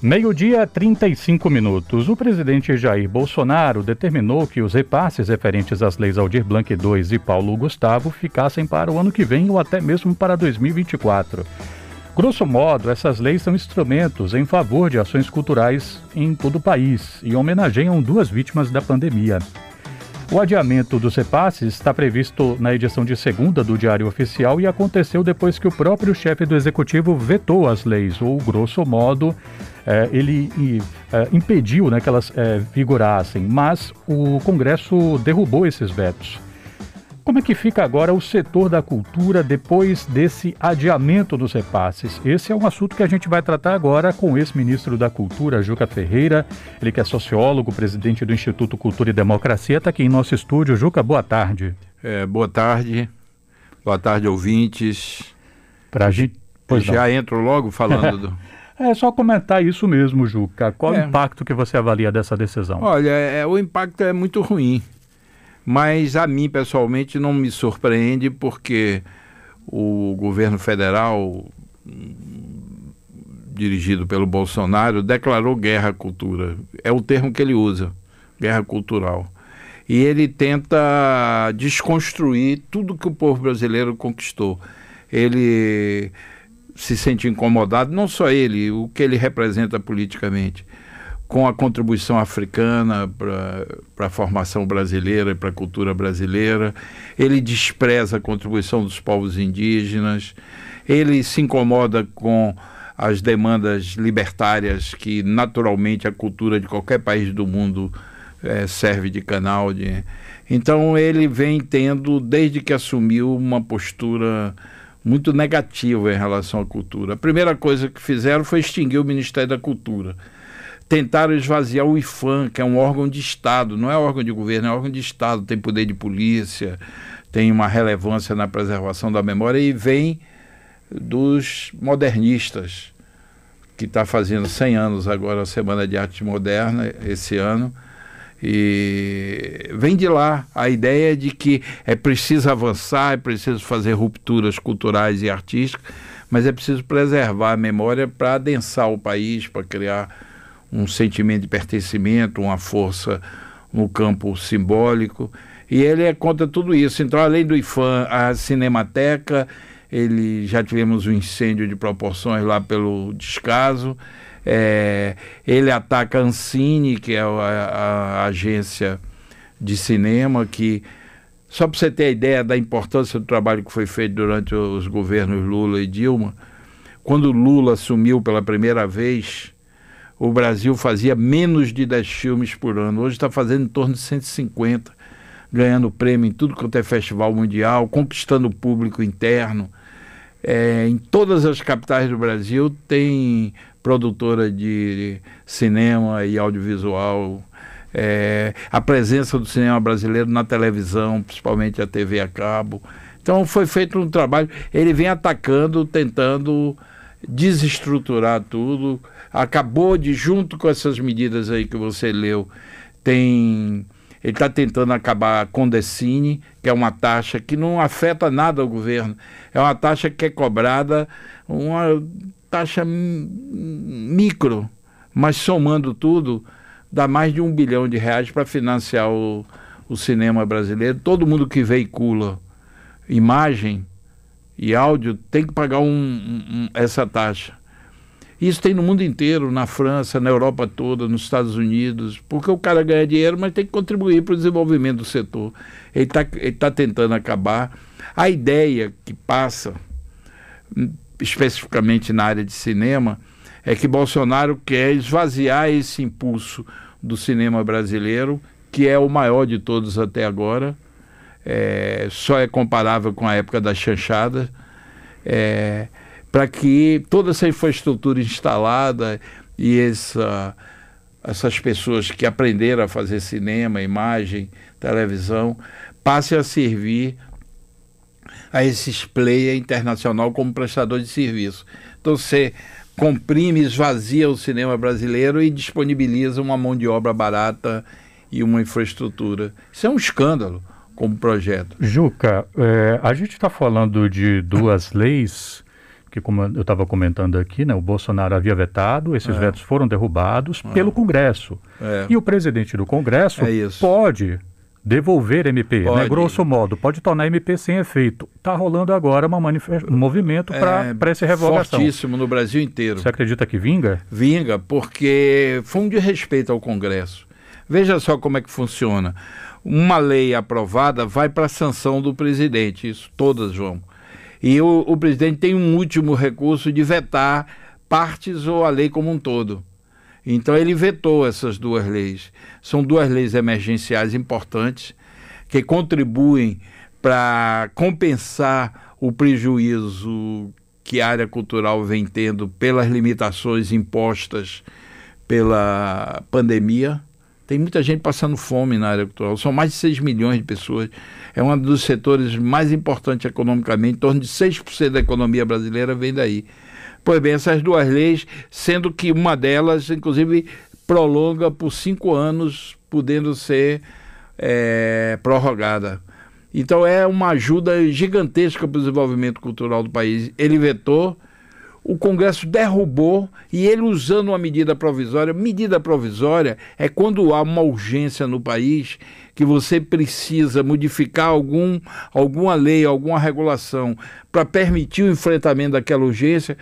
Meio-dia, 35 minutos. O presidente Jair Bolsonaro determinou que os repasses referentes às leis Aldir Blanc II e Paulo Gustavo ficassem para o ano que vem ou até mesmo para 2024. Grosso modo, essas leis são instrumentos em favor de ações culturais em todo o país e homenageiam duas vítimas da pandemia. O adiamento dos repasses está previsto na edição de segunda do Diário Oficial e aconteceu depois que o próprio chefe do executivo vetou as leis, ou, grosso modo, é, ele é, impediu né, que elas é, vigorassem, mas o Congresso derrubou esses vetos. Como é que fica agora o setor da cultura depois desse adiamento dos repasses? Esse é um assunto que a gente vai tratar agora com o ex-ministro da Cultura, Juca Ferreira. Ele que é sociólogo, presidente do Instituto Cultura e Democracia, está aqui em nosso estúdio. Juca, boa tarde. É, boa tarde. Boa tarde, ouvintes. Pra gente... Pois Já não. entro logo falando do... É só comentar isso mesmo, Juca. Qual é. o impacto que você avalia dessa decisão? Olha, é, o impacto é muito ruim. Mas a mim, pessoalmente, não me surpreende porque o governo federal, dirigido pelo Bolsonaro, declarou guerra à cultura. É o termo que ele usa, guerra cultural. E ele tenta desconstruir tudo que o povo brasileiro conquistou. Ele se sente incomodado, não só ele, o que ele representa politicamente com a contribuição africana para a formação brasileira e para a cultura brasileira. Ele despreza a contribuição dos povos indígenas. Ele se incomoda com as demandas libertárias que naturalmente a cultura de qualquer país do mundo é, serve de canal. De... Então ele vem tendo, desde que assumiu, uma postura muito negativa em relação à cultura. A primeira coisa que fizeram foi extinguir o Ministério da Cultura. Tentaram esvaziar o IFAM, que é um órgão de Estado, não é órgão de governo, é órgão de Estado, tem poder de polícia, tem uma relevância na preservação da memória e vem dos modernistas, que está fazendo 100 anos agora a Semana de Arte Moderna, esse ano, e vem de lá a ideia de que é preciso avançar, é preciso fazer rupturas culturais e artísticas, mas é preciso preservar a memória para adensar o país, para criar um sentimento de pertencimento, uma força no campo simbólico. E ele é contra tudo isso. Então, além do IFAM, a Cinemateca, ele já tivemos um incêndio de proporções lá pelo descaso. É, ele ataca a Ancine, que é a, a, a agência de cinema, que, só para você ter a ideia da importância do trabalho que foi feito durante os governos Lula e Dilma, quando Lula assumiu pela primeira vez, o Brasil fazia menos de 10 filmes por ano. Hoje está fazendo em torno de 150, ganhando prêmio em tudo quanto é festival mundial, conquistando o público interno. É, em todas as capitais do Brasil tem produtora de cinema e audiovisual. É, a presença do cinema brasileiro na televisão, principalmente a TV a cabo. Então foi feito um trabalho. Ele vem atacando, tentando desestruturar tudo. Acabou de, junto com essas medidas aí que você leu, tem. Ele está tentando acabar com o Decine, que é uma taxa que não afeta nada o governo. É uma taxa que é cobrada, uma taxa micro, mas somando tudo, dá mais de um bilhão de reais para financiar o, o cinema brasileiro. Todo mundo que veicula imagem e áudio tem que pagar um, um, essa taxa. Isso tem no mundo inteiro, na França, na Europa toda, nos Estados Unidos, porque o cara ganha dinheiro, mas tem que contribuir para o desenvolvimento do setor. Ele está tá tentando acabar. A ideia que passa, especificamente na área de cinema, é que Bolsonaro quer esvaziar esse impulso do cinema brasileiro, que é o maior de todos até agora, é, só é comparável com a época da chanchada, é, para que toda essa infraestrutura instalada e essa, essas pessoas que aprenderam a fazer cinema, imagem, televisão, passe a servir a esses player internacional como prestador de serviço. Então você comprime, esvazia o cinema brasileiro e disponibiliza uma mão de obra barata e uma infraestrutura. Isso é um escândalo como projeto. Juca, é, a gente está falando de duas leis que como eu estava comentando aqui, né, o Bolsonaro havia vetado, esses é. vetos foram derrubados é. pelo Congresso. É. E o presidente do Congresso é pode devolver MP, né, pode. né, grosso modo, pode tornar MP sem efeito. Está rolando agora uma um movimento para é, essa revogação. Fortíssimo no Brasil inteiro. Você acredita que vinga? Vinga, porque foi um desrespeito ao Congresso. Veja só como é que funciona. Uma lei aprovada vai para a sanção do presidente, isso todas vão. E o, o presidente tem um último recurso de vetar partes ou a lei como um todo. Então ele vetou essas duas leis. São duas leis emergenciais importantes que contribuem para compensar o prejuízo que a área cultural vem tendo pelas limitações impostas pela pandemia. Tem muita gente passando fome na área cultural. São mais de 6 milhões de pessoas. É um dos setores mais importantes economicamente. Em torno de 6% da economia brasileira vem daí. Pois bem, essas duas leis, sendo que uma delas, inclusive, prolonga por cinco anos, podendo ser é, prorrogada. Então é uma ajuda gigantesca para o desenvolvimento cultural do país. Ele vetou, o Congresso derrubou e ele usando uma medida provisória. Medida provisória é quando há uma urgência no país que você precisa modificar algum, alguma lei, alguma regulação para permitir o enfrentamento daquela urgência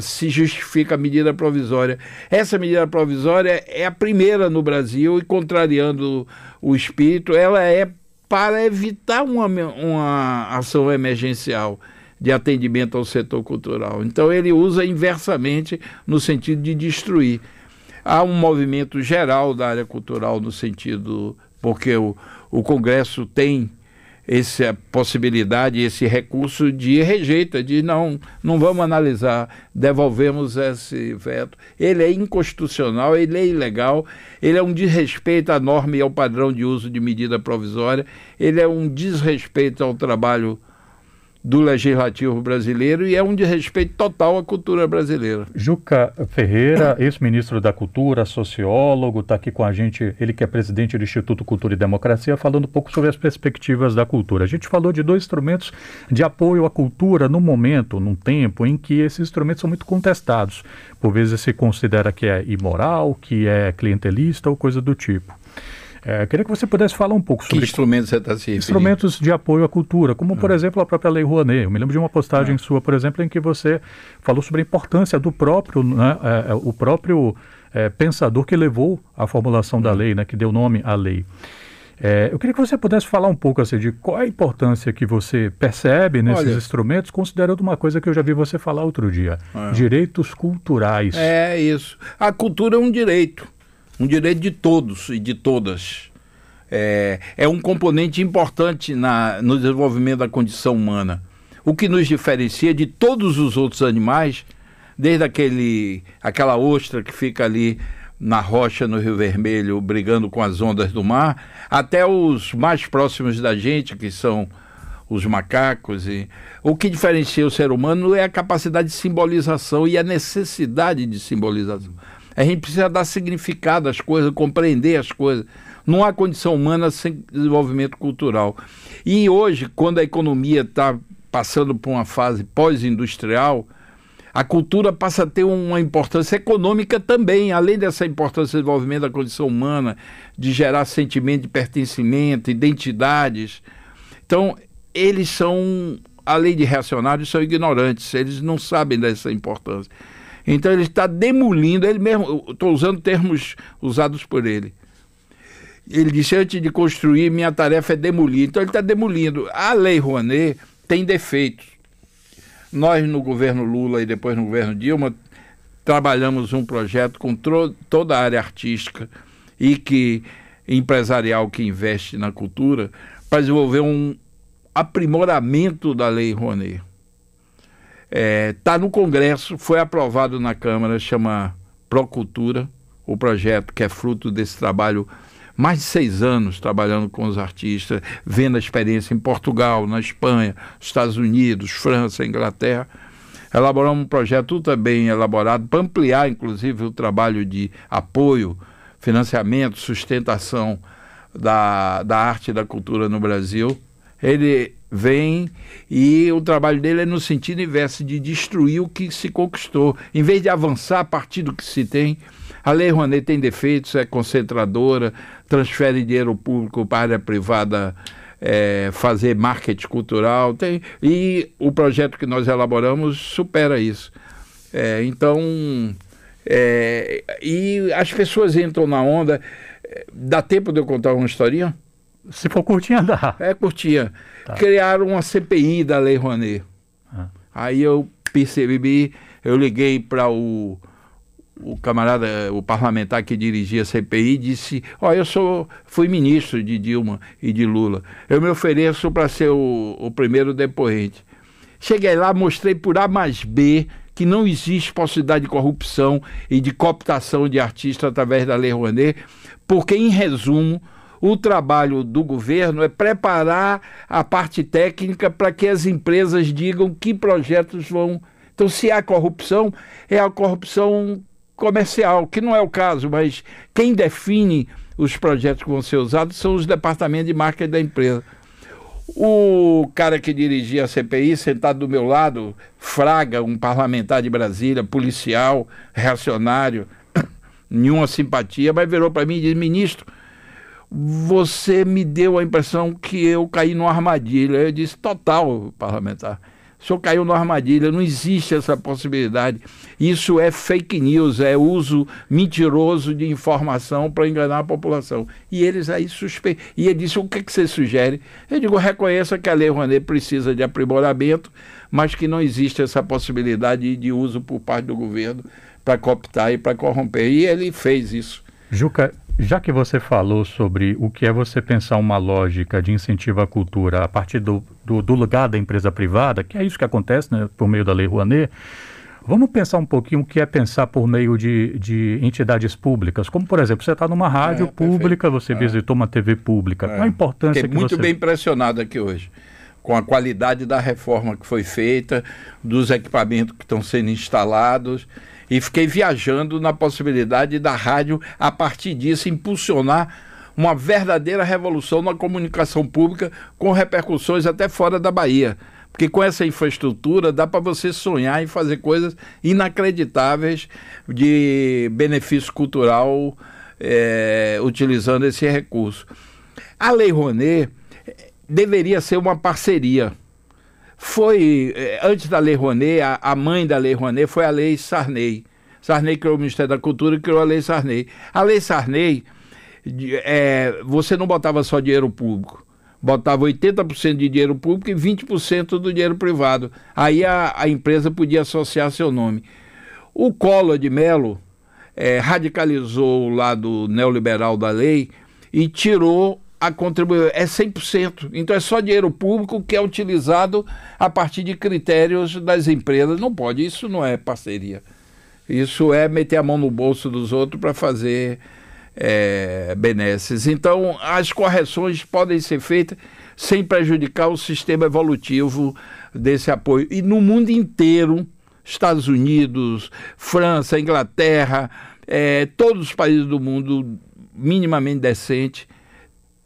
se justifica a medida provisória. Essa medida provisória é a primeira no Brasil e, contrariando o espírito, ela é para evitar uma, uma ação emergencial de atendimento ao setor cultural. Então, ele usa inversamente no sentido de destruir. Há um movimento geral da área cultural no sentido, porque o, o Congresso tem essa possibilidade, esse recurso de rejeita, de não, não vamos analisar, devolvemos esse veto. Ele é inconstitucional, ele é ilegal, ele é um desrespeito à norma e ao padrão de uso de medida provisória, ele é um desrespeito ao trabalho do legislativo brasileiro e é um desrespeito total à cultura brasileira. Juca Ferreira, ex-ministro da Cultura, sociólogo, está aqui com a gente, ele que é presidente do Instituto Cultura e Democracia, falando um pouco sobre as perspectivas da cultura. A gente falou de dois instrumentos de apoio à cultura no momento, num tempo em que esses instrumentos são muito contestados. Por vezes se considera que é imoral, que é clientelista ou coisa do tipo. É, queria que você pudesse falar um pouco sobre. Que instrumentos você está se referindo? Instrumentos de apoio à cultura, como, por ah. exemplo, a própria Lei Rouanet. Eu me lembro de uma postagem ah. sua, por exemplo, em que você falou sobre a importância do próprio, né, é, é o próprio é, pensador que levou à formulação da hum. lei, né, que deu nome à lei. É, eu queria que você pudesse falar um pouco assim, de qual é a importância que você percebe nesses Olha, instrumentos, considerando uma coisa que eu já vi você falar outro dia: é. direitos culturais. É isso. A cultura é um direito um direito de todos e de todas. É, é um componente importante na, no desenvolvimento da condição humana. O que nos diferencia de todos os outros animais, desde aquele, aquela ostra que fica ali na rocha no Rio Vermelho, brigando com as ondas do mar, até os mais próximos da gente, que são os macacos. E... O que diferencia o ser humano é a capacidade de simbolização e a necessidade de simbolização. A gente precisa dar significado às coisas, compreender as coisas. Não há condição humana sem desenvolvimento cultural. E hoje, quando a economia está passando por uma fase pós-industrial, a cultura passa a ter uma importância econômica também, além dessa importância do desenvolvimento da condição humana, de gerar sentimento de pertencimento, identidades. Então, eles são, além de reacionários, são ignorantes, eles não sabem dessa importância. Então ele está demolindo, ele mesmo, estou usando termos usados por ele. Ele disse: antes de construir, minha tarefa é demolir. Então ele está demolindo. A Lei Rouanet tem defeitos. Nós, no governo Lula e depois no governo Dilma, trabalhamos um projeto com toda a área artística e que empresarial que investe na cultura para desenvolver um aprimoramento da Lei Rouanet. Está é, tá no Congresso, foi aprovado na Câmara, chama Procultura, o projeto que é fruto desse trabalho, mais de seis anos trabalhando com os artistas, vendo a experiência em Portugal, na Espanha, Estados Unidos, França, Inglaterra. Elaboramos um projeto também elaborado para ampliar, inclusive, o trabalho de apoio, financiamento, sustentação da, da arte e da cultura no Brasil Ele vem e o trabalho dele é no sentido inverso, de destruir o que se conquistou. Em vez de avançar a partir do que se tem, a Lei Rouanet tem defeitos, é concentradora, transfere dinheiro público para a área privada é, fazer marketing cultural, tem, e o projeto que nós elaboramos supera isso. É, então, é, e as pessoas entram na onda. Dá tempo de eu contar uma historinha? Se for curtinha, dá. É curtinha. Tá. Criaram uma CPI da Lei Rouanet. Ah. Aí eu percebi, eu liguei para o, o camarada, o parlamentar que dirigia a CPI, disse: Ó, oh, eu sou, fui ministro de Dilma e de Lula. Eu me ofereço para ser o, o primeiro depoente. Cheguei lá, mostrei por A mais B que não existe possibilidade de corrupção e de cooptação de artistas através da Lei Rouanet, porque, em resumo, o trabalho do governo é preparar a parte técnica para que as empresas digam que projetos vão. Então, se há corrupção, é a corrupção comercial, que não é o caso, mas quem define os projetos que vão ser usados são os departamentos de marketing da empresa. O cara que dirigia a CPI, sentado do meu lado, Fraga, um parlamentar de Brasília, policial, reacionário, nenhuma simpatia, mas virou para mim e disse: ministro, você me deu a impressão que eu caí numa armadilha. Eu disse, total, parlamentar. O senhor caiu numa armadilha, não existe essa possibilidade. Isso é fake news, é uso mentiroso de informação para enganar a população. E eles aí suspeitam. E ele disse: o que, que você sugere? Eu digo: reconheça que a Lei Rouanet precisa de aprimoramento, mas que não existe essa possibilidade de uso por parte do governo para cooptar e para corromper. E ele fez isso. Juca, já que você falou sobre o que é você pensar uma lógica de incentivo à cultura a partir do, do, do lugar da empresa privada, que é isso que acontece né, por meio da Lei Rouanet, vamos pensar um pouquinho o que é pensar por meio de, de entidades públicas, como por exemplo, você está numa rádio é, pública, você é. visitou uma TV pública, é. qual a importância Fiquei que muito você... bem impressionado aqui hoje com a qualidade da reforma que foi feita, dos equipamentos que estão sendo instalados e fiquei viajando na possibilidade da rádio, a partir disso, impulsionar uma verdadeira revolução na comunicação pública com repercussões até fora da Bahia. Porque com essa infraestrutura dá para você sonhar em fazer coisas inacreditáveis de benefício cultural é, utilizando esse recurso. A Lei Rouanet deveria ser uma parceria foi, eh, antes da Lei Rouanet, a, a mãe da Lei Rouanet foi a Lei Sarney. Sarney criou o Ministério da Cultura e criou a Lei Sarney. A Lei Sarney, é, você não botava só dinheiro público, botava 80% de dinheiro público e 20% do dinheiro privado. Aí a, a, empresa podia associar seu nome. O Collor de Mello é, radicalizou o lado neoliberal da lei e tirou a contribuição é 100%. Então é só dinheiro público que é utilizado a partir de critérios das empresas. Não pode, isso não é parceria. Isso é meter a mão no bolso dos outros para fazer é, benesses. Então as correções podem ser feitas sem prejudicar o sistema evolutivo desse apoio. E no mundo inteiro, Estados Unidos, França, Inglaterra, é, todos os países do mundo minimamente decentes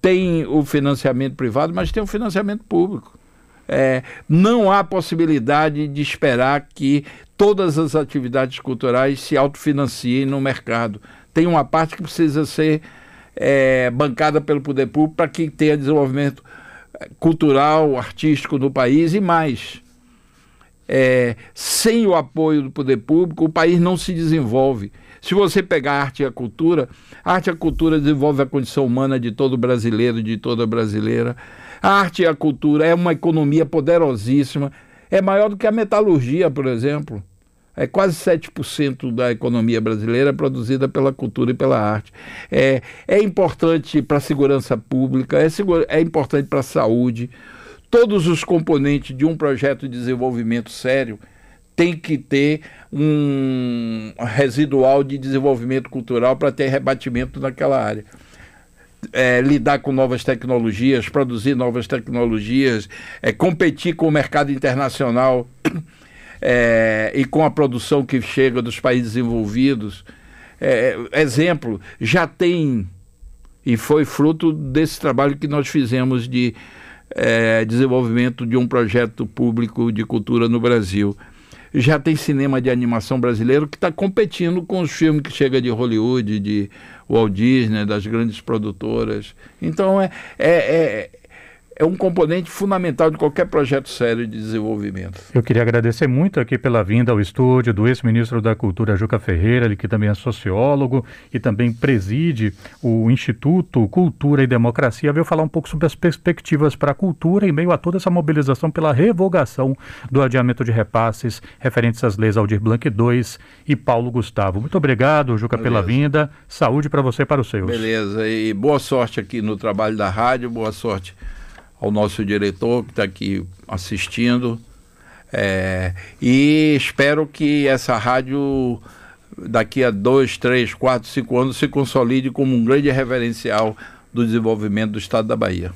tem o financiamento privado, mas tem o financiamento público. É, não há possibilidade de esperar que todas as atividades culturais se autofinanciem no mercado. Tem uma parte que precisa ser é, bancada pelo poder público para que tenha desenvolvimento cultural, artístico no país e mais. É, sem o apoio do poder público, o país não se desenvolve. Se você pegar a arte e a cultura, a arte e a cultura desenvolve a condição humana de todo brasileiro, de toda brasileira. A arte e a cultura é uma economia poderosíssima, é maior do que a metalurgia, por exemplo. É quase 7% da economia brasileira produzida pela cultura e pela arte. É, é importante para a segurança pública, é, é importante para a saúde. Todos os componentes de um projeto de desenvolvimento sério tem que ter um residual de desenvolvimento cultural para ter rebatimento naquela área. É, lidar com novas tecnologias, produzir novas tecnologias, é, competir com o mercado internacional é, e com a produção que chega dos países desenvolvidos. É, exemplo, já tem, e foi fruto desse trabalho que nós fizemos de é, desenvolvimento de um projeto público de cultura no Brasil. Já tem cinema de animação brasileiro que está competindo com os filmes que chegam de Hollywood, de Walt Disney, das grandes produtoras. Então é, é, é é um componente fundamental de qualquer projeto sério de desenvolvimento. Eu queria agradecer muito aqui pela vinda ao estúdio do ex-ministro da Cultura, Juca Ferreira, ele que também é sociólogo e também preside o Instituto Cultura e Democracia. Veio falar um pouco sobre as perspectivas para a cultura em meio a toda essa mobilização pela revogação do adiamento de repasses referentes às leis Aldir Blanc II e Paulo Gustavo. Muito obrigado, Juca, Beleza. pela vinda. Saúde para você e para os seus. Beleza, e boa sorte aqui no trabalho da rádio, boa sorte ao nosso diretor que está aqui assistindo. É, e espero que essa rádio, daqui a dois, três, quatro, cinco anos, se consolide como um grande referencial do desenvolvimento do estado da Bahia.